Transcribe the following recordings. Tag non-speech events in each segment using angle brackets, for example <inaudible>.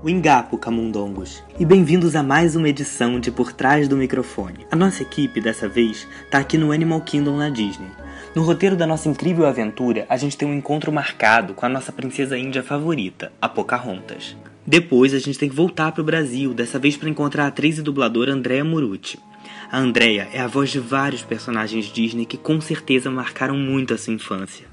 Wingapo Camundongos e bem-vindos a mais uma edição de Por Trás do Microfone. A nossa equipe, dessa vez, tá aqui no Animal Kingdom na Disney. No roteiro da nossa incrível aventura, a gente tem um encontro marcado com a nossa princesa índia favorita, a Pocahontas. Depois, a gente tem que voltar pro Brasil, dessa vez para encontrar a atriz e dubladora Andrea Murucci. A Andrea é a voz de vários personagens Disney que com certeza marcaram muito a sua infância.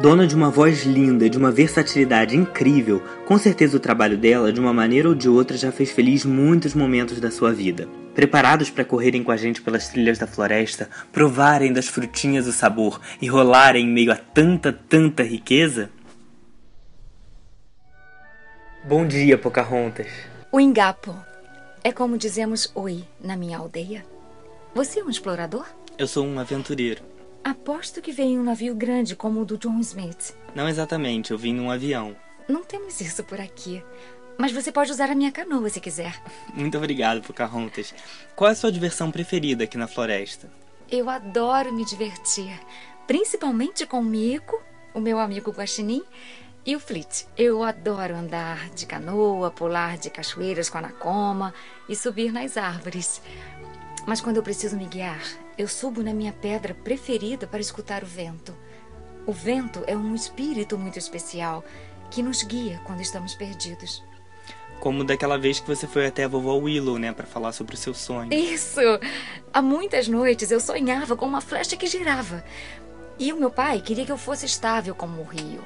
Dona de uma voz linda, de uma versatilidade incrível, com certeza o trabalho dela, de uma maneira ou de outra, já fez feliz muitos momentos da sua vida. Preparados para correrem com a gente pelas trilhas da floresta, provarem das frutinhas o sabor e rolarem em meio a tanta, tanta riqueza? Bom dia, Pocahontas. O Ingapo. É como dizemos oi na minha aldeia. Você é um explorador? Eu sou um aventureiro. Aposto que veio em um navio grande como o do John Smith. Não exatamente, eu vim num avião. Não temos isso por aqui. Mas você pode usar a minha canoa se quiser. Muito obrigado, Pocahontas. Qual é a sua diversão preferida aqui na floresta? Eu adoro me divertir. Principalmente com o Mico, o meu amigo Guaxinim, e o Flit. Eu adoro andar de canoa, pular de cachoeiras com a Nakoma e subir nas árvores. Mas quando eu preciso me guiar, eu subo na minha pedra preferida para escutar o vento. O vento é um espírito muito especial que nos guia quando estamos perdidos. Como daquela vez que você foi até a vovó Willow, né, para falar sobre o seu sonho. Isso! Há muitas noites eu sonhava com uma flecha que girava. E o meu pai queria que eu fosse estável como o rio.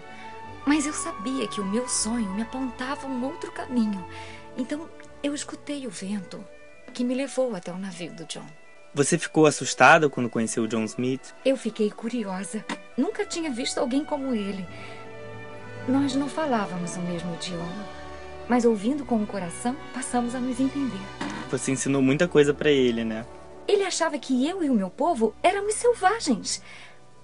Mas eu sabia que o meu sonho me apontava um outro caminho. Então eu escutei o vento que me levou até o navio do John. Você ficou assustada quando conheceu o John Smith? Eu fiquei curiosa. Nunca tinha visto alguém como ele. Nós não falávamos o mesmo idioma, mas ouvindo com o coração, passamos a nos entender. Você ensinou muita coisa para ele, né? Ele achava que eu e o meu povo éramos selvagens.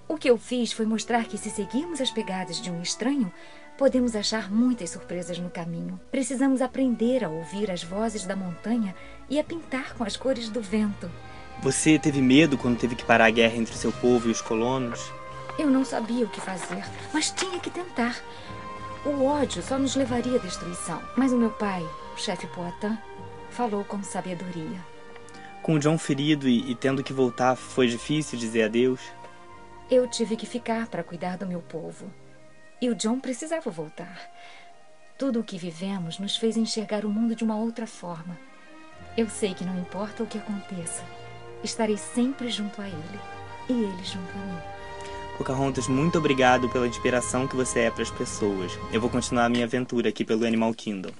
O que eu fiz foi mostrar que se seguirmos as pegadas de um estranho, podemos achar muitas surpresas no caminho. Precisamos aprender a ouvir as vozes da montanha e a pintar com as cores do vento. Você teve medo quando teve que parar a guerra entre seu povo e os colonos? Eu não sabia o que fazer, mas tinha que tentar. O ódio só nos levaria à destruição. Mas o meu pai, o chefe Poitin, falou com sabedoria. Com o John ferido e, e tendo que voltar, foi difícil dizer adeus? Eu tive que ficar para cuidar do meu povo. E o John precisava voltar. Tudo o que vivemos nos fez enxergar o mundo de uma outra forma. Eu sei que não importa o que aconteça, Estarei sempre junto a ele e ele junto a mim. Pocahontas, muito obrigado pela inspiração que você é para as pessoas. Eu vou continuar a minha aventura aqui pelo Animal Kingdom.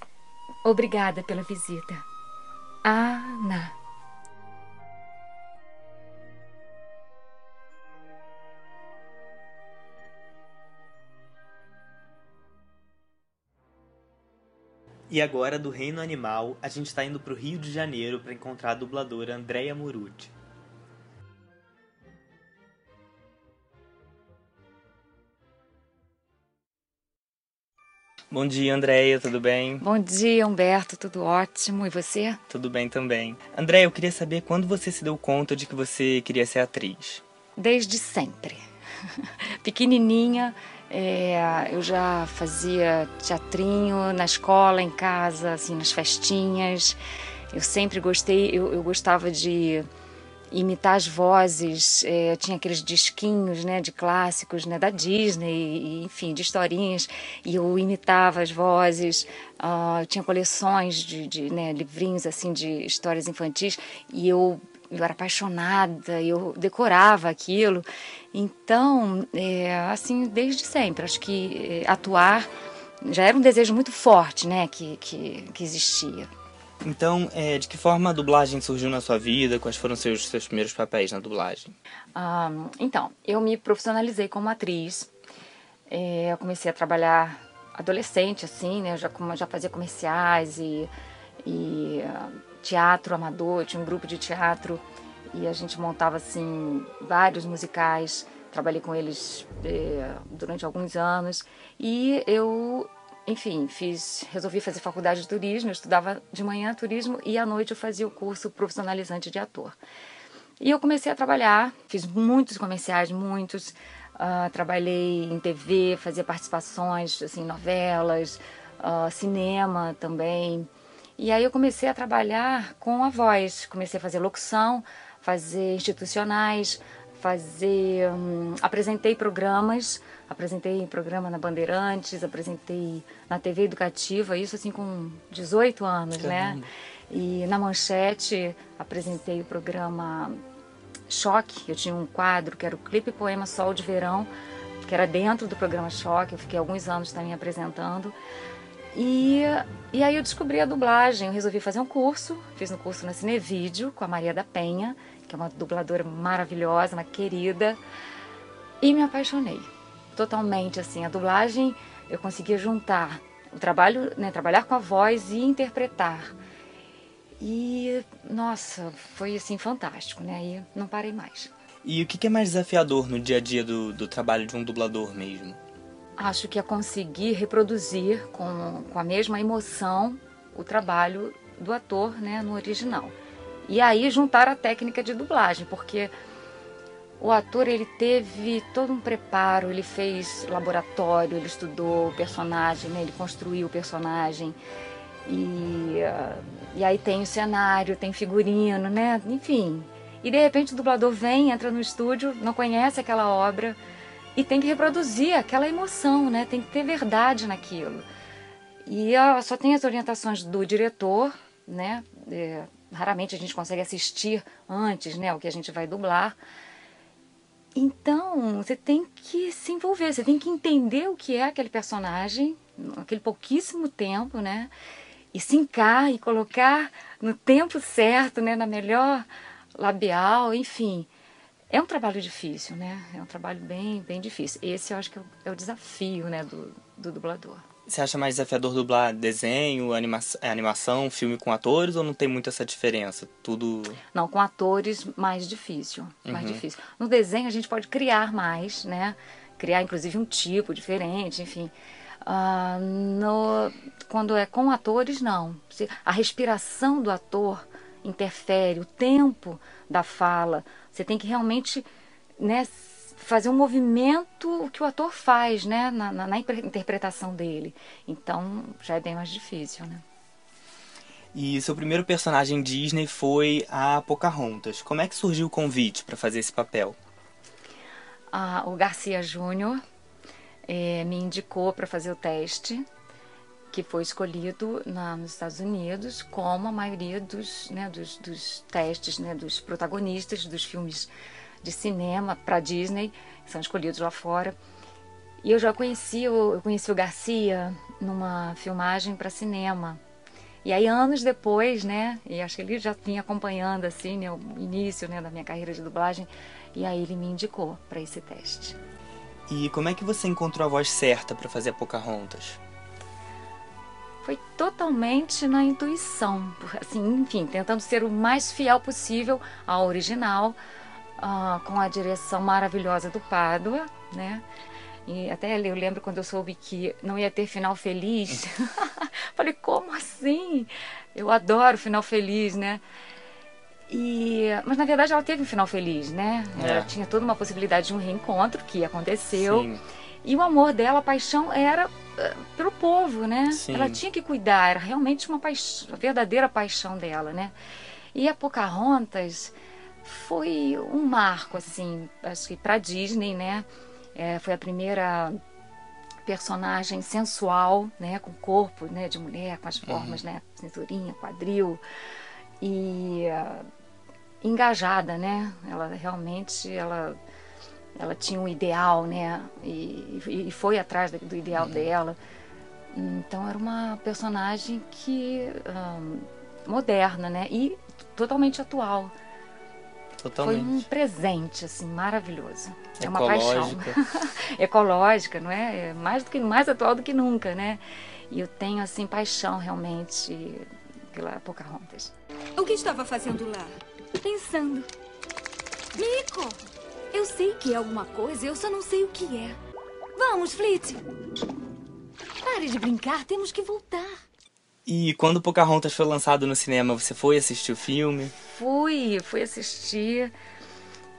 Obrigada pela visita. Ana. E agora, do Reino Animal, a gente está indo para o Rio de Janeiro para encontrar a dubladora Andrea Murucci. Bom dia, Andréia, tudo bem? Bom dia, Humberto, tudo ótimo. E você? Tudo bem também. Andréia, eu queria saber quando você se deu conta de que você queria ser atriz? Desde sempre. <laughs> Pequenininha, é, eu já fazia teatrinho na escola, em casa, assim, nas festinhas. Eu sempre gostei, eu, eu gostava de imitar as vozes. É, tinha aqueles disquinhos, né, de clássicos, né, da Disney, e, enfim, de historinhas. E eu imitava as vozes. Uh, eu tinha coleções de, de né, livrinhos assim de histórias infantis e eu eu era apaixonada, eu decorava aquilo. Então, é, assim, desde sempre, acho que é, atuar já era um desejo muito forte, né, que, que, que existia. Então, é, de que forma a dublagem surgiu na sua vida? Quais foram seus seus primeiros papéis na dublagem? Então, eu me profissionalizei como atriz. É, eu comecei a trabalhar adolescente, assim, né? Eu já, já fazia comerciais e, e teatro amador, tinha um grupo de teatro e a gente montava assim vários musicais. Trabalhei com eles eh, durante alguns anos e eu, enfim, fiz, resolvi fazer faculdade de turismo. Eu estudava de manhã turismo e à noite eu fazia o curso profissionalizante de ator. E eu comecei a trabalhar, fiz muitos comerciais, muitos. Uh, trabalhei em TV, fazia participações, assim, novelas, uh, cinema também. E aí eu comecei a trabalhar com a voz, comecei a fazer locução, fazer institucionais, fazer. Hum, apresentei programas, apresentei programa na Bandeirantes, apresentei na TV Educativa, isso assim com 18 anos, né? E na Manchete apresentei o programa Choque, eu tinha um quadro que era o Clipe Poema Sol de Verão, que era dentro do programa Choque, eu fiquei alguns anos também apresentando. E, e aí eu descobri a dublagem, eu resolvi fazer um curso, fiz um curso na Cinevídeo com a Maria da Penha, que é uma dubladora maravilhosa, uma querida, e me apaixonei totalmente assim. A dublagem eu conseguia juntar o trabalho, né, trabalhar com a voz e interpretar. E nossa, foi assim fantástico, né? E não parei mais. E o que é mais desafiador no dia a dia do, do trabalho de um dublador mesmo? Acho que é conseguir reproduzir com, com a mesma emoção o trabalho do ator né, no original. E aí juntar a técnica de dublagem, porque o ator ele teve todo um preparo, ele fez laboratório, ele estudou o personagem, né, ele construiu o personagem. E, e aí tem o cenário, tem figurino, né? Enfim. E de repente o dublador vem, entra no estúdio, não conhece aquela obra e tem que reproduzir aquela emoção, né? Tem que ter verdade naquilo. E só tem as orientações do diretor, né? É, raramente a gente consegue assistir antes, né, o que a gente vai dublar. Então, você tem que se envolver, você tem que entender o que é aquele personagem, aquele pouquíssimo tempo, né? E sincar e colocar no tempo certo, né, na melhor labial, enfim. É um trabalho difícil, né? É um trabalho bem, bem difícil. Esse eu acho que é o, é desafio, né, do, do dublador. Você acha mais desafiador dublar desenho, anima é, animação, filme com atores ou não tem muito essa diferença? Tudo. Não, com atores mais difícil. Mais uhum. difícil. No desenho a gente pode criar mais, né? Criar inclusive um tipo diferente, enfim. Uh, no, quando é com atores, não. A respiração do ator interfere, o tempo da fala. Você tem que realmente né, fazer um movimento que o ator faz, né, na, na, na interpretação dele. Então já é bem mais difícil, né? E seu primeiro personagem Disney foi a Pocahontas. Como é que surgiu o convite para fazer esse papel? Ah, o Garcia Júnior é, me indicou para fazer o teste, que foi escolhido na, nos Estados Unidos como a maioria dos, né, dos, dos testes né, dos protagonistas dos filmes de cinema para Disney, são escolhidos lá fora. E eu já conheci, eu conheci o Garcia numa filmagem para cinema. E aí anos depois, né, e acho que ele já vinha acompanhando assim, né, o início, né, da minha carreira de dublagem, e aí ele me indicou para esse teste. E como é que você encontrou a voz certa para fazer a Pocahontas? Foi totalmente na intuição, assim, enfim, tentando ser o mais fiel possível ao original, uh, com a direção maravilhosa do Pádua, né? E até eu lembro quando eu soube que não ia ter final feliz. <laughs> Falei, como assim? Eu adoro final feliz, né? E, mas na verdade ela teve um final feliz, né? É. Ela tinha toda uma possibilidade de um reencontro que aconteceu. Sim. E o amor dela, a paixão era uh, pelo povo, né? Sim. Ela tinha que cuidar, era realmente uma paixão, a verdadeira paixão dela, né? E a Pocahontas, foi um marco, assim, acho que para Disney, né? É, foi a primeira personagem sensual, né, com corpo, né, de mulher, com as formas, uhum. né, cinturinha, quadril e uh, engajada, né? Ela realmente, ela, ela tinha um ideal, né? E, e foi atrás do ideal uhum. dela. Então era uma personagem que um, moderna, né? E totalmente atual. Totalmente. Foi um presente, assim, maravilhoso. É uma paixão. <laughs> Ecológica, não é? é? Mais, do que, mais atual do que nunca, né? E eu tenho, assim, paixão realmente pela Pocahontas. O que estava fazendo lá? Pensando. Mico! Eu sei que é alguma coisa, eu só não sei o que é. Vamos, Fleet! Pare de brincar, temos que voltar. E quando Pocahontas foi lançado no cinema, você foi assistir o filme? Fui, fui assistir.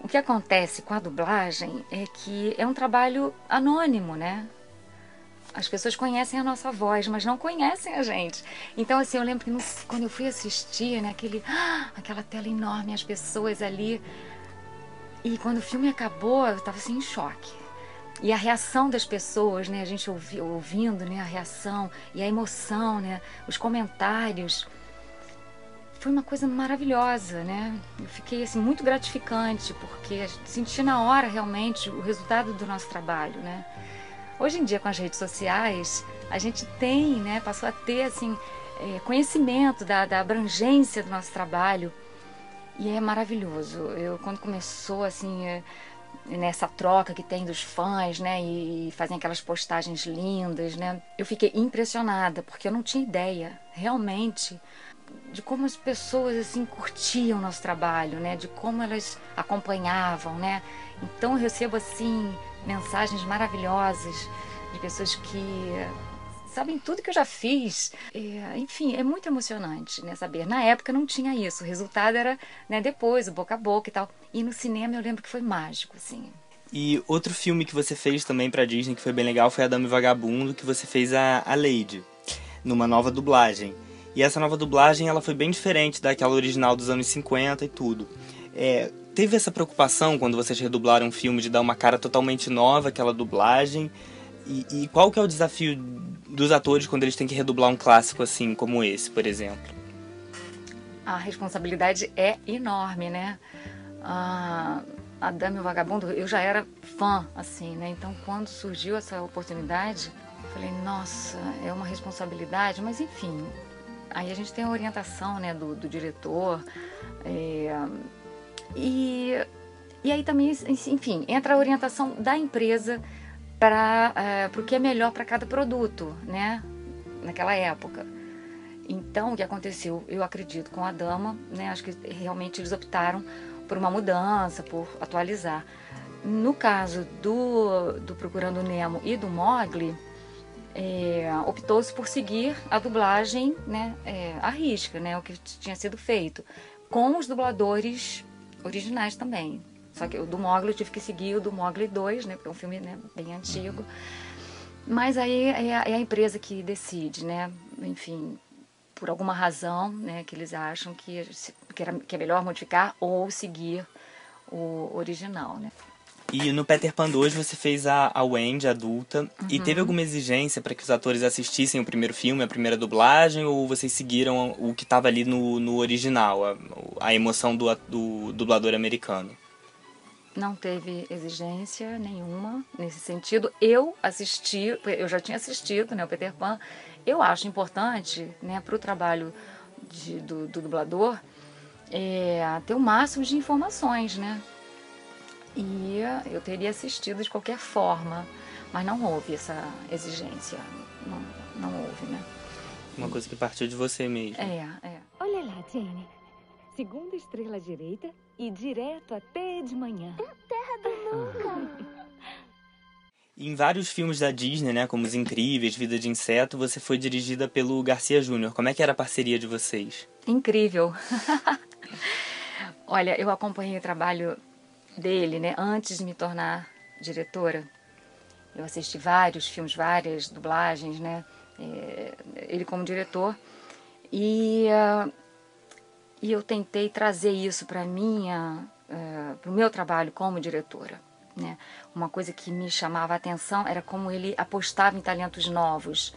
O que acontece com a dublagem é que é um trabalho anônimo, né? as pessoas conhecem a nossa voz, mas não conhecem a gente. Então, assim, eu lembro que no, quando eu fui assistir, né, aquele, ah, <gasps> aquela tela enorme, as pessoas ali. E quando o filme acabou, eu estava assim em choque. E a reação das pessoas, né, a gente ouvi, ouvindo, né, a reação e a emoção, né, os comentários foi uma coisa maravilhosa, né? Eu fiquei assim muito gratificante porque senti na hora realmente o resultado do nosso trabalho, né? Hoje em dia com as redes sociais a gente tem, né? Passou a ter assim é, conhecimento da, da abrangência do nosso trabalho e é maravilhoso. Eu quando começou assim é, nessa troca que tem dos fãs, né, e fazem aquelas postagens lindas, né? Eu fiquei impressionada porque eu não tinha ideia realmente de como as pessoas assim curtiam nosso trabalho, né? De como elas acompanhavam, né? Então eu recebo assim mensagens maravilhosas de pessoas que sabem tudo que eu já fiz. É, enfim, é muito emocionante, né? Saber. Na época não tinha isso. O resultado era, né? Depois, o boca a boca e tal. E no cinema eu lembro que foi mágico, assim. E outro filme que você fez também pra Disney que foi bem legal foi A Dama e Vagabundo, que você fez a, a Lady, numa nova dublagem. E essa nova dublagem ela foi bem diferente daquela original dos anos 50 e tudo. É, teve essa preocupação quando vocês redublaram um filme de dar uma cara totalmente nova àquela dublagem? E, e, qual que é o desafio dos atores quando eles têm que redublar um clássico assim como esse, por exemplo? A responsabilidade é enorme, né? A, a Dama e o Vagabundo, eu já era fã, assim, né? Então, quando surgiu essa oportunidade, eu falei, nossa, é uma responsabilidade, mas enfim, Aí a gente tem a orientação né, do, do diretor. É, e, e aí também, enfim, entra a orientação da empresa para é, o que é melhor para cada produto, né? Naquela época. Então, o que aconteceu, eu acredito, com a Dama, né? Acho que realmente eles optaram por uma mudança, por atualizar. No caso do, do Procurando Nemo e do Mogli, é, optou-se por seguir a dublagem né, é, à risca, né, o que tinha sido feito, com os dubladores originais também. Só que o do Mogli eu tive que seguir o do Mogli 2, né, porque é um filme né, bem antigo. Mas aí é a, é a, empresa que decide, né? Enfim, por alguma razão, né, que eles acham que, que, era, que é melhor modificar ou seguir o original, né? E no Peter Pan 2 você fez a, a Wendy adulta. Uhum. E teve alguma exigência para que os atores assistissem o primeiro filme, a primeira dublagem? Ou vocês seguiram o que estava ali no, no original, a, a emoção do, do dublador americano? Não teve exigência nenhuma nesse sentido. Eu assisti, eu já tinha assistido né, o Peter Pan. Eu acho importante né, para o trabalho de, do, do dublador é, ter o máximo de informações, né? e eu teria assistido de qualquer forma, mas não houve essa exigência, não, não houve, né? Uma coisa que partiu de você mesmo. É, é. Olha lá, Jane. Segunda estrela direita e direto até de manhã. Terra do Nunca. <laughs> em vários filmes da Disney, né, como Os Incríveis, Vida de Inseto, você foi dirigida pelo Garcia Júnior. Como é que era a parceria de vocês? Incrível. <laughs> Olha, eu acompanhei o trabalho dele, né, antes de me tornar diretora. Eu assisti vários filmes, várias dublagens, né, é, ele como diretor. E, uh, e eu tentei trazer isso para minha, uh, para o meu trabalho como diretora. Né? Uma coisa que me chamava a atenção era como ele apostava em talentos novos.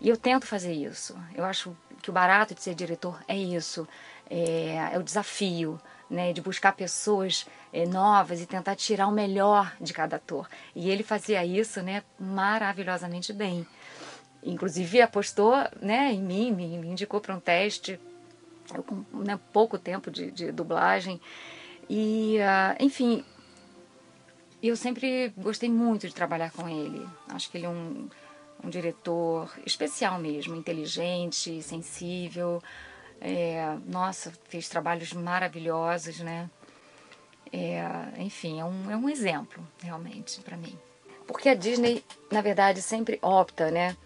E eu tento fazer isso. Eu acho que o barato de ser diretor é isso, é, é o desafio, né, de buscar pessoas é, novas e tentar tirar o melhor de cada ator. E ele fazia isso, né, maravilhosamente bem. Inclusive apostou, né, em mim, me indicou para um teste, com né, pouco tempo de, de dublagem. E, uh, enfim, eu sempre gostei muito de trabalhar com ele. Acho que ele é um, um diretor especial mesmo, inteligente, sensível. É, nossa, fez trabalhos maravilhosos, né? É, enfim, é um, é um exemplo, realmente, para mim. Porque a Disney, na verdade, sempre opta, né?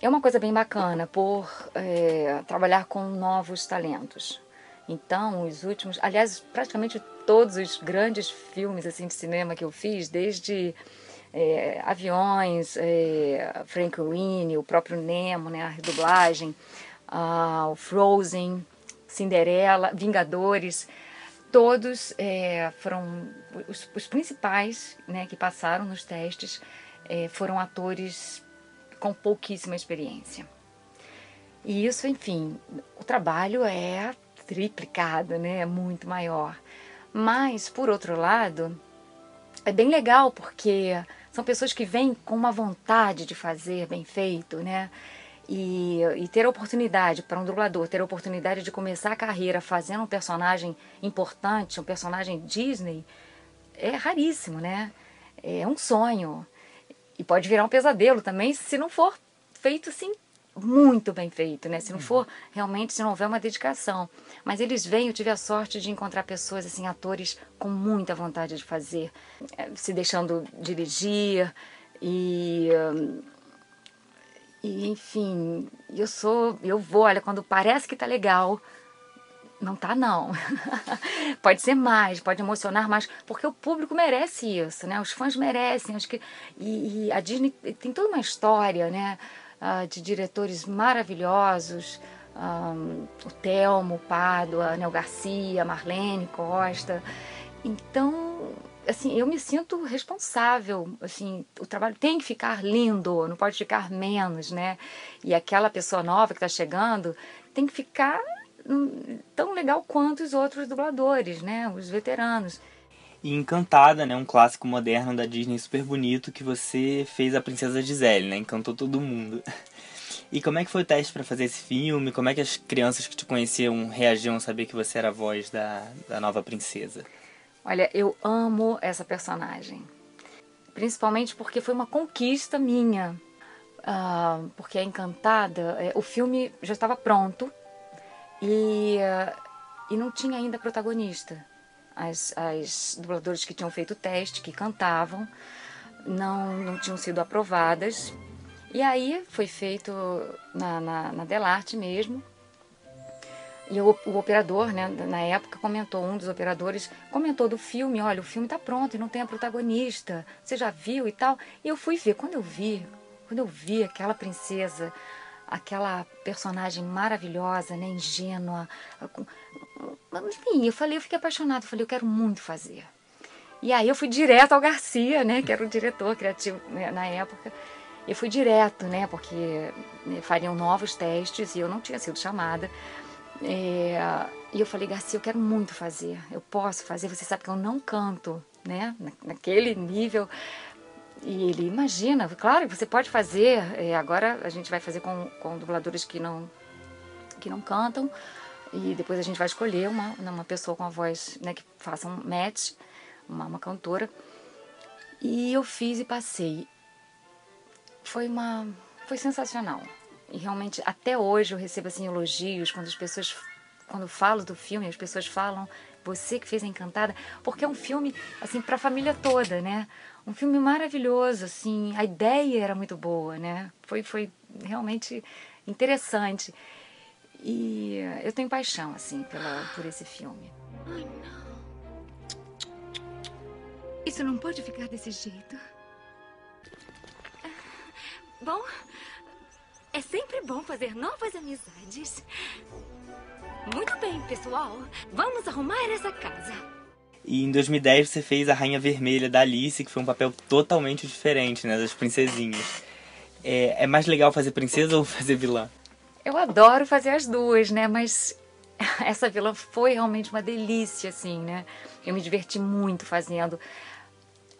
É uma coisa bem bacana por é, trabalhar com novos talentos. Então, os últimos, aliás, praticamente todos os grandes filmes assim de cinema que eu fiz, desde é, aviões, é, Frank Winnie, o próprio Nemo, né, a redublagem, o Frozen, Cinderela, Vingadores, todos é, foram os, os, principais né, que passaram nos testes é, foram atores com pouquíssima experiência. E isso, enfim, o trabalho é triplicado, né, é muito maior. Mas, por outro lado, é bem legal porque são pessoas que vêm com uma vontade de fazer bem feito, né? E, e ter a oportunidade, para um dublador, ter a oportunidade de começar a carreira fazendo um personagem importante, um personagem Disney, é raríssimo, né? É um sonho. E pode virar um pesadelo também se não for feito assim muito bem feito, né? Se não uhum. for realmente, se não houver uma dedicação. Mas eles vêm, eu tive a sorte de encontrar pessoas, assim, atores com muita vontade de fazer, eh, se deixando dirigir e. E, enfim, eu sou, eu vou, olha, quando parece que tá legal, não tá não. <laughs> pode ser mais, pode emocionar mais, porque o público merece isso, né? Os fãs merecem, acho que e, e a Disney tem toda uma história, né? uh, de diretores maravilhosos, um, o Telmo, Pádua, Nel Garcia, Marlene Costa. Então, assim, eu me sinto responsável, assim, o trabalho tem que ficar lindo, não pode ficar menos, né? E aquela pessoa nova que está chegando tem que ficar tão legal quanto os outros dubladores, né? Os veteranos. E Encantada, né? Um clássico moderno da Disney super bonito que você fez a Princesa Gisele, né? Encantou todo mundo. <laughs> E como é que foi o teste para fazer esse filme? Como é que as crianças que te conheciam reagiam a saber que você era a voz da, da nova princesa? Olha, eu amo essa personagem. Principalmente porque foi uma conquista minha. Uh, porque a Encantada, é, o filme já estava pronto e, uh, e não tinha ainda protagonista as, as dubladoras que tinham feito o teste, que cantavam, não, não tinham sido aprovadas. E aí foi feito na, na, na Delarte mesmo. E o, o, operador, né, na época, comentou, um dos operadores comentou do filme, olha, o filme está pronto e não tem a protagonista, você já viu e tal. E eu fui ver, quando eu vi, quando eu vi aquela princesa, aquela personagem maravilhosa, né, ingênua, enfim, eu falei, eu fiquei apaixonada, eu falei, eu quero muito fazer. E aí eu fui direto ao Garcia, né, que era o diretor criativo né, na época. Eu fui direto, né, porque né, fariam novos testes e eu não tinha sido chamada. É, e eu falei, Garcia, eu quero muito fazer, eu posso fazer, você sabe que eu não canto, né, naquele nível. E ele, imagina, claro você pode fazer, é, agora a gente vai fazer com, com dubladores que não, que não cantam, e depois a gente vai escolher uma, uma pessoa com a voz né, que faça um match, uma, uma cantora. E eu fiz e passei. Foi uma. Foi sensacional. E realmente, até hoje eu recebo assim elogios quando as pessoas. Quando falo do filme, as pessoas falam, você que fez a Encantada, porque é um filme, assim, para a família toda, né? Um filme maravilhoso, assim, a ideia era muito boa, né? Foi, foi realmente interessante. E eu tenho paixão, assim, pela, por esse filme. Ai, não. Isso não pode ficar desse jeito. Bom, é sempre bom fazer novas amizades. Muito bem, pessoal. Vamos arrumar essa casa. E em 2010 você fez a Rainha Vermelha da Alice, que foi um papel totalmente diferente, né? Das princesinhas. É, é mais legal fazer princesa ou fazer vilã? Eu adoro fazer as duas, né? Mas <laughs> essa vilã foi realmente uma delícia, assim, né? Eu me diverti muito fazendo.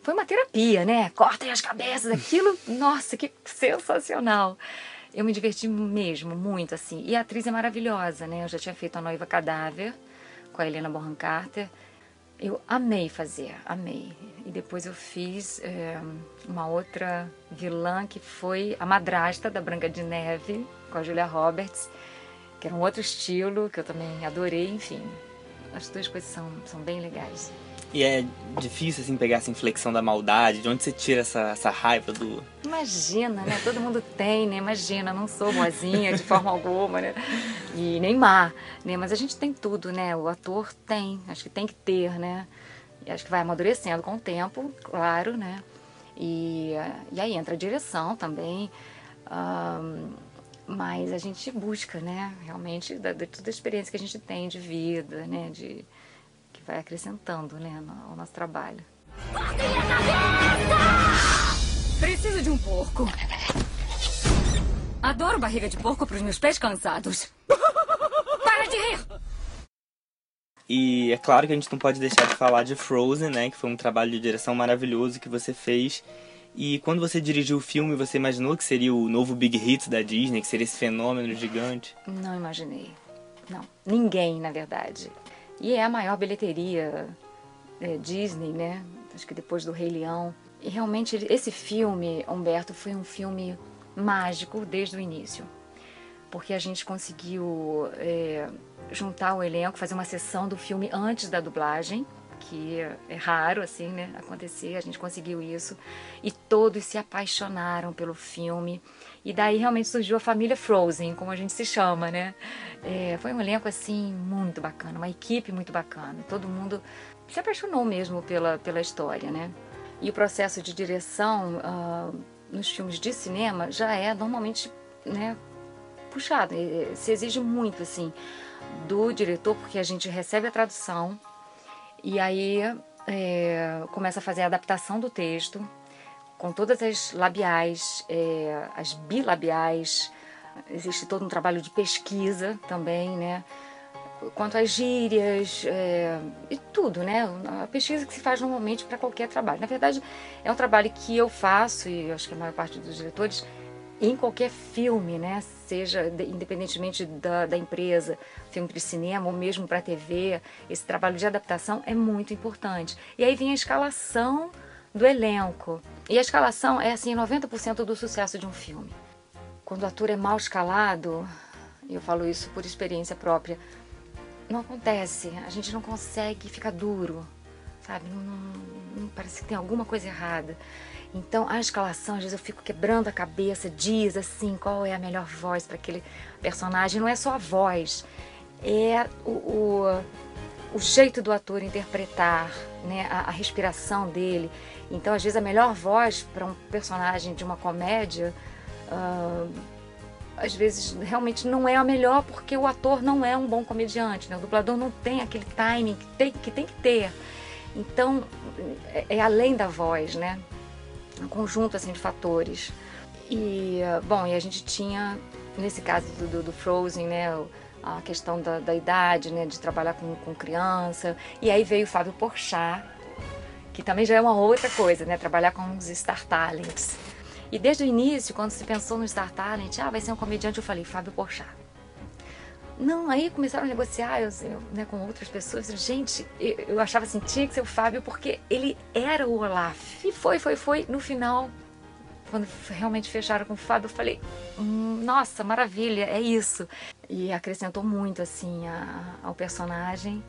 Foi uma terapia, né? Cortem as cabeças, aquilo, nossa, que sensacional. Eu me diverti mesmo, muito, assim. E a atriz é maravilhosa, né? Eu já tinha feito A Noiva Cadáver com a Helena Bonham Carter. Eu amei fazer, amei. E depois eu fiz é, uma outra vilã que foi a madrasta da Branca de Neve, com a Julia Roberts, que era um outro estilo que eu também adorei, enfim. As duas coisas são, são bem legais. E é difícil, assim, pegar essa inflexão da maldade? De onde você tira essa, essa raiva do... Imagina, né? Todo mundo tem, né? Imagina, não sou boazinha de forma alguma, né? E nem má, né? Mas a gente tem tudo, né? O ator tem, acho que tem que ter, né? E acho que vai amadurecendo com o tempo, claro, né? E, e aí entra a direção também. Um, mas a gente busca, né, realmente, da, de toda a experiência que a gente tem de vida, né, de, vai acrescentando, né, ao nosso trabalho. Preciso de um porco. Adoro barriga de porco para os meus pés cansados. <laughs> Para de rir! E é claro que a gente não pode deixar de falar de Frozen, né, que foi um trabalho de direção maravilhoso que você fez. E quando você dirigiu o filme, você imaginou que seria o novo Big Hit da Disney, que seria esse fenômeno gigante? Não imaginei. Não. Ninguém, na verdade. E é a maior bilheteria é, Disney, né? Acho que depois do Rei Leão. E realmente esse filme, Humberto, foi um filme mágico desde o início. Porque a gente conseguiu é, juntar o elenco, fazer uma sessão do filme antes da dublagem, que é raro assim, né, acontecer, a gente conseguiu isso. E todos se apaixonaram pelo filme. E daí realmente surgiu a família Frozen, como a gente se chama, né? É, foi um elenco assim muito bacana, uma equipe muito bacana. Todo mundo se apaixonou mesmo pela, pela história, né? E o processo de direção uh, nos filmes de cinema já é normalmente né, puxado. Se exige muito assim do diretor, porque a gente recebe a tradução e aí é, começa a fazer a adaptação do texto com todas as labiais, é, as bilabiais. Existe todo um trabalho de pesquisa também, né? quanto às gírias é, e tudo, né? A pesquisa que se faz normalmente para qualquer trabalho. Na verdade, é um trabalho que eu faço e acho que a maior parte dos diretores em qualquer filme, né? Seja de, independentemente da, da empresa, filme de cinema ou mesmo para TV, esse trabalho de adaptação é muito importante. E aí vem a escalação do elenco. E a escalação é assim 90% do sucesso de um filme. Quando o ator é mal escalado, eu falo isso por experiência própria, não acontece. A gente não consegue ficar duro, sabe? Não, não, não, parece que tem alguma coisa errada. Então, a escalação, às vezes eu fico quebrando a cabeça, diz assim, qual é a melhor voz para aquele personagem. Não é só a voz, é o, o, o jeito do ator interpretar, né? a, a respiração dele. Então, às vezes, a melhor voz para um personagem de uma comédia. Uh, às vezes realmente não é a melhor porque o ator não é um bom comediante, né? o dublador não tem aquele timing que tem que, tem que ter. Então é, é além da voz, né? Um conjunto assim de fatores. E bom, e a gente tinha nesse caso do, do, do Frozen, né? A questão da, da, idade, né? De trabalhar com, com criança. E aí veio o Fábio Porchat, que também já é uma outra coisa, né? Trabalhar com os Star Talents. E desde o início, quando se pensou no Star Talent, ah, vai ser um comediante, eu falei, Fábio Porchat. Não, aí começaram a negociar eu, eu, né, com outras pessoas. Gente, eu, eu, achava assim, tinha que ser o Fábio porque ele era o Olaf. E foi, foi, foi. No final, quando realmente fecharam com o Fábio, eu falei, hum, nossa, maravilha, é isso. E acrescentou muito, assim, a, ao personagem.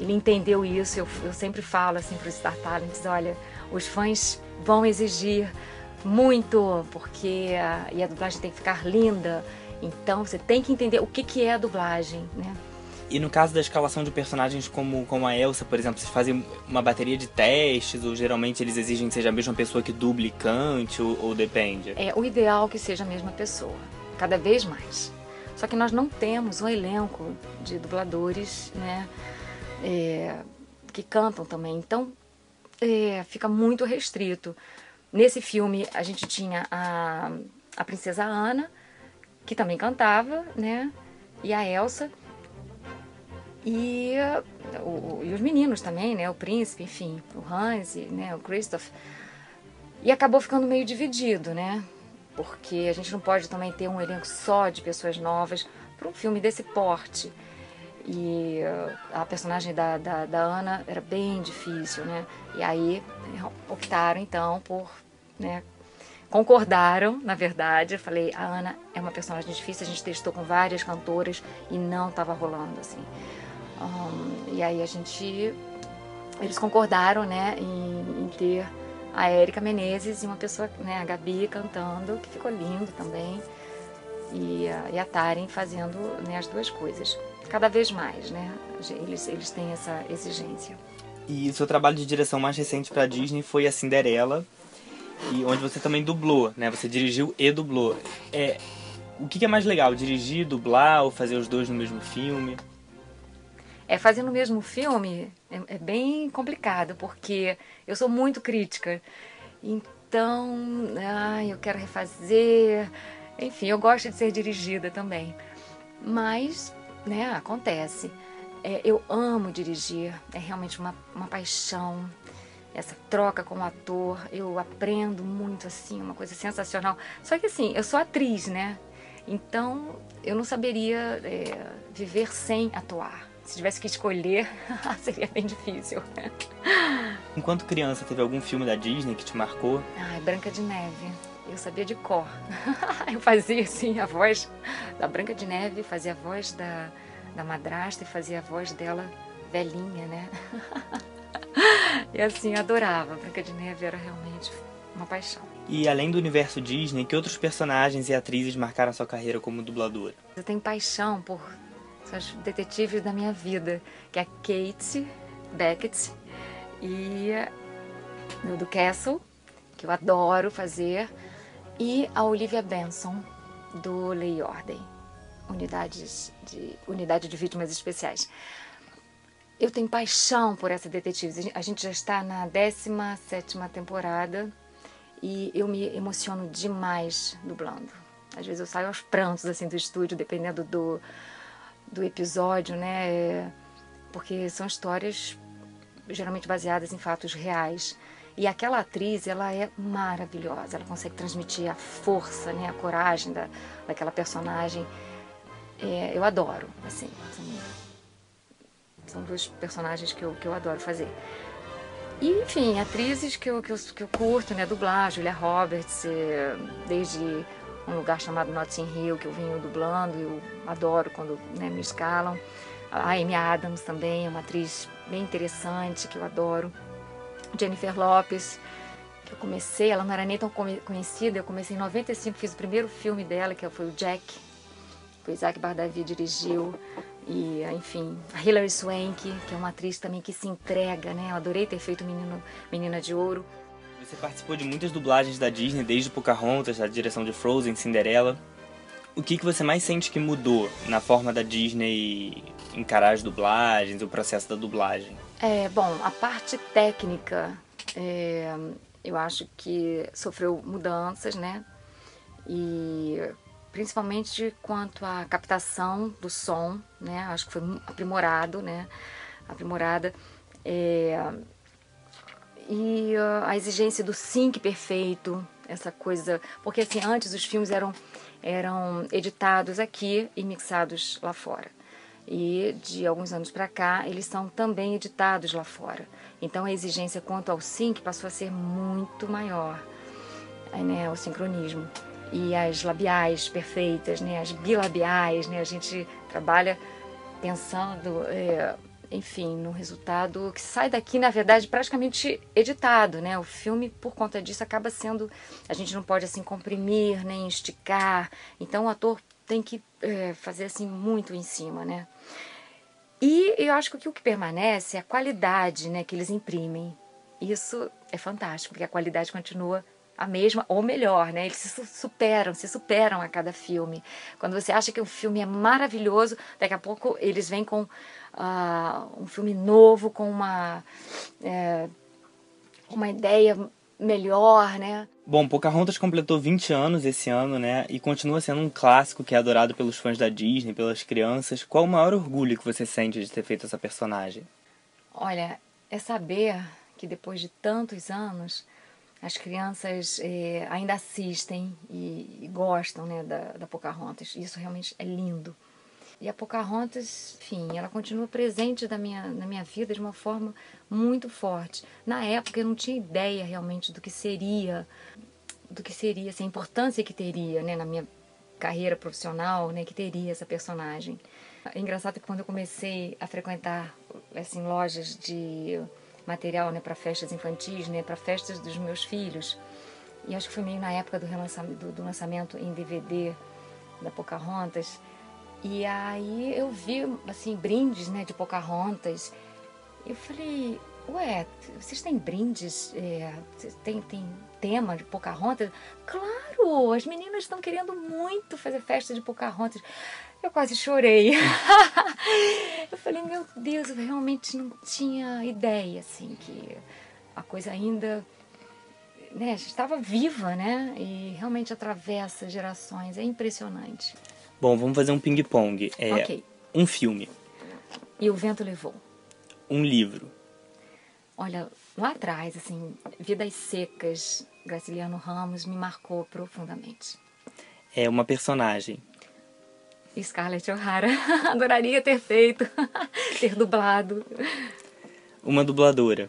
Ele entendeu isso. Eu, eu sempre falo, assim, para os Star Talents, olha, os fãs vão exigir muito, porque a, e a dublagem tem que ficar linda. Então você tem que entender o que, que é a dublagem, né? E no caso da escalação de personagens como, como a Elsa, por exemplo, vocês fazem uma bateria de testes ou geralmente eles exigem que seja a mesma pessoa que duble e cante ou, ou depende? É o ideal que seja a mesma pessoa, cada vez mais. Só que nós não temos um elenco de dubladores, né, é, que cantam também. Então é, fica muito restrito. Nesse filme a gente tinha a, a princesa Ana, que também cantava, né? E a Elsa. E, o, e os meninos também, né? O príncipe, enfim, o Hans, né? o Christoph. E acabou ficando meio dividido, né? Porque a gente não pode também ter um elenco só de pessoas novas para um filme desse porte. E a personagem da, da, da, Ana era bem difícil, né? E aí optaram então por né, concordaram, na verdade. Eu falei, a Ana é uma personagem difícil, a gente testou com várias cantoras e não estava rolando assim. Um, e aí a gente, eles concordaram, né, em, em ter a Érica Menezes e uma pessoa, né, a Gabi cantando, que ficou lindo também, e e a Taren fazendo né, as duas coisas. Cada vez mais, né, eles, eles têm essa exigência. E o seu trabalho de direção mais recente para Disney foi a Cinderela, e onde você também dublou, né? Você dirigiu e dublou. É, o que é mais legal, dirigir, dublar ou fazer os dois no mesmo filme? É, fazer no mesmo filme é, é bem complicado, porque eu sou muito crítica. Então, ah, eu quero refazer. Enfim, eu gosto de ser dirigida também. Mas, né, acontece. É, eu amo dirigir, é realmente uma, uma paixão. Essa troca com o ator, eu aprendo muito, assim, uma coisa sensacional. Só que, assim, eu sou atriz, né? Então, eu não saberia é, viver sem atuar. Se tivesse que escolher, <laughs> seria bem difícil. Enquanto criança, teve algum filme da Disney que te marcou? Ai, Branca de Neve. Eu sabia de cor. <laughs> eu fazia, assim, a voz da Branca de Neve, fazia a voz da, da madrasta e fazia a voz dela velhinha, né? <laughs> e assim, adorava. Branca de Neve era realmente uma paixão. E além do universo Disney, que outros personagens e atrizes marcaram sua carreira como dubladora? Eu tenho paixão por são os detetives da minha vida, que é a Kate Beckett e o do Castle, que eu adoro fazer, e a Olivia Benson, do Lei e Ordem, Unidades de, Unidade de Vítimas Especiais. Eu tenho paixão por essa detetive. A gente já está na 17 temporada e eu me emociono demais dublando. Às vezes eu saio aos prantos assim do estúdio, dependendo do, do episódio, né? É, porque são histórias geralmente baseadas em fatos reais. E aquela atriz, ela é maravilhosa, ela consegue transmitir a força, né, a coragem da, daquela personagem. É, eu adoro, assim, são, são dois personagens que eu, que eu adoro fazer. E, enfim, atrizes que eu, que eu, que eu curto, né, dublar, Julia Roberts, é, desde um lugar chamado Notting Hill, que eu venho dublando, eu adoro quando né, me escalam. A Amy Adams também é uma atriz bem interessante, que eu adoro. Jennifer Lopes, que eu comecei, ela não era nem tão conhecida, eu comecei em 95, fiz o primeiro filme dela, que foi o Jack, que o Isaac Bardavi dirigiu. E, enfim, a Hilary Swank, que é uma atriz também que se entrega, né? Eu adorei ter feito Menino, Menina de Ouro. Você participou de muitas dublagens da Disney, desde Pocahontas, a direção de Frozen, Cinderela. O que, que você mais sente que mudou na forma da Disney encarar as dublagens, o processo da dublagem? É, bom, a parte técnica, é, eu acho que sofreu mudanças, né? E principalmente quanto à captação do som, né? Acho que foi aprimorado, né? Aprimorada. É, e uh, a exigência do sync perfeito, essa coisa, porque assim, antes os filmes eram eram editados aqui e mixados lá fora. E de alguns anos para cá, eles são também editados lá fora. Então a exigência quanto ao sync passou a ser muito maior, né, o sincronismo. E as labiais perfeitas, né, as bilabiais, né, a gente trabalha pensando é, enfim, no resultado que sai daqui, na verdade, praticamente editado, né? O filme, por conta disso, acaba sendo. A gente não pode assim comprimir nem esticar. Então o ator tem que é, fazer assim muito em cima, né? E eu acho que o que permanece é a qualidade né, que eles imprimem. Isso é fantástico, porque a qualidade continua a mesma ou melhor, né? Eles se superam, se superam a cada filme. Quando você acha que um filme é maravilhoso, daqui a pouco eles vêm com uh, um filme novo, com uma, é, uma ideia melhor, né? Bom, Pocahontas completou 20 anos esse ano, né? E continua sendo um clássico que é adorado pelos fãs da Disney, pelas crianças. Qual o maior orgulho que você sente de ter feito essa personagem? Olha, é saber que depois de tantos anos as crianças é, ainda assistem e, e, gostam né, da, da Pocahontas. Isso realmente é lindo. E a Pocahontas, enfim, ela continua presente na minha, na minha vida de uma forma muito forte. Na época eu não tinha ideia realmente do que seria, do que seria, assim, a importância que teria né, na minha carreira profissional, né, que teria essa personagem. É engraçado que quando eu comecei a frequentar assim, lojas de material né, para festas infantis, né, para festas dos meus filhos. E acho que foi meio na época do, do, do lançamento em DVD da Pocahontas. E aí eu vi assim brindes né, de Pocahontas. Eu falei, ué, vocês têm brindes? É, tem, tem tema de Pocahontas? Claro, as meninas estão querendo muito fazer festa de Pocahontas. Eu quase chorei. <laughs> eu falei, meu Deus, eu realmente não tinha ideia, assim, que a coisa ainda né, estava viva, né? E realmente atravessa gerações. É impressionante. Bom, vamos fazer um ping-pong. É, Ok. Um filme, E o vento levou. um livro, Olha, lá atrás, assim, Vidas Secas, Graciliano Ramos me marcou profundamente. é uma personagem, Scarlett O'Hara, <laughs> adoraria ter feito, <laughs> ter dublado. uma dubladora,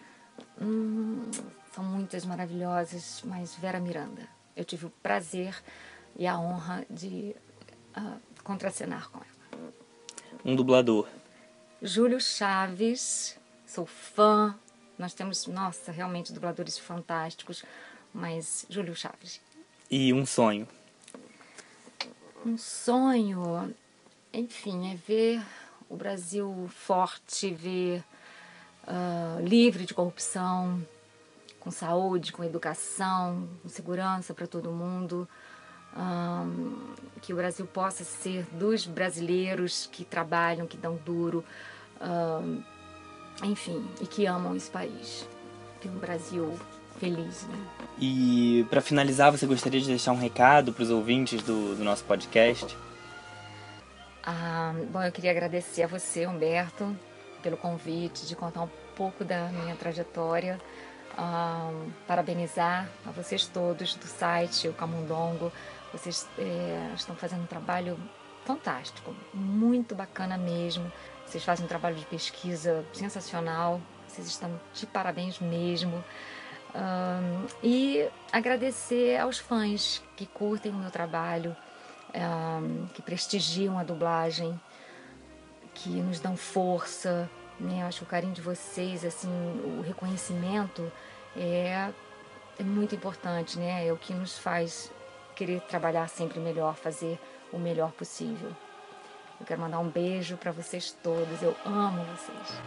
São muitas maravilhosas, mas Vera Miranda. Eu tive o prazer e a honra de ah, contracenar com ela. um dublador, Júlio Chaves, sou fã. Nós temos, nossa, realmente dubladores fantásticos, mas Júlio Chaves. e um sonho. Um sonho, enfim, é ver o Brasil forte, ver ah, livre de corrupção, com saúde, com educação, com segurança para todo mundo. Ahn, que o Brasil possa ser dos brasileiros que trabalham, que dão duro, ahn, enfim, e que amam esse país. Ter um Brasil feliz, né? E para finalizar, você gostaria de deixar um recado para os ouvintes do, do nosso podcast? Ah, bom, eu queria agradecer a você, Humberto, pelo convite de contar um pouco da minha trajetória. Ah, parabenizar a vocês todos do site, o Camundongo. Vocês eh, estão fazendo um trabalho fantástico, muito bacana mesmo. Vocês fazem um trabalho de pesquisa sensacional. Vocês estão de parabéns mesmo. E agradecer aos fãs que curtem o meu trabalho, que prestigiam a dublagem, que nos dão força, né? Acho que o carinho de vocês, assim, o reconhecimento é, é muito importante, né? É o que nos faz querer trabalhar sempre melhor, fazer o melhor possível. Eu quero mandar um beijo para vocês todos. Eu amo vocês.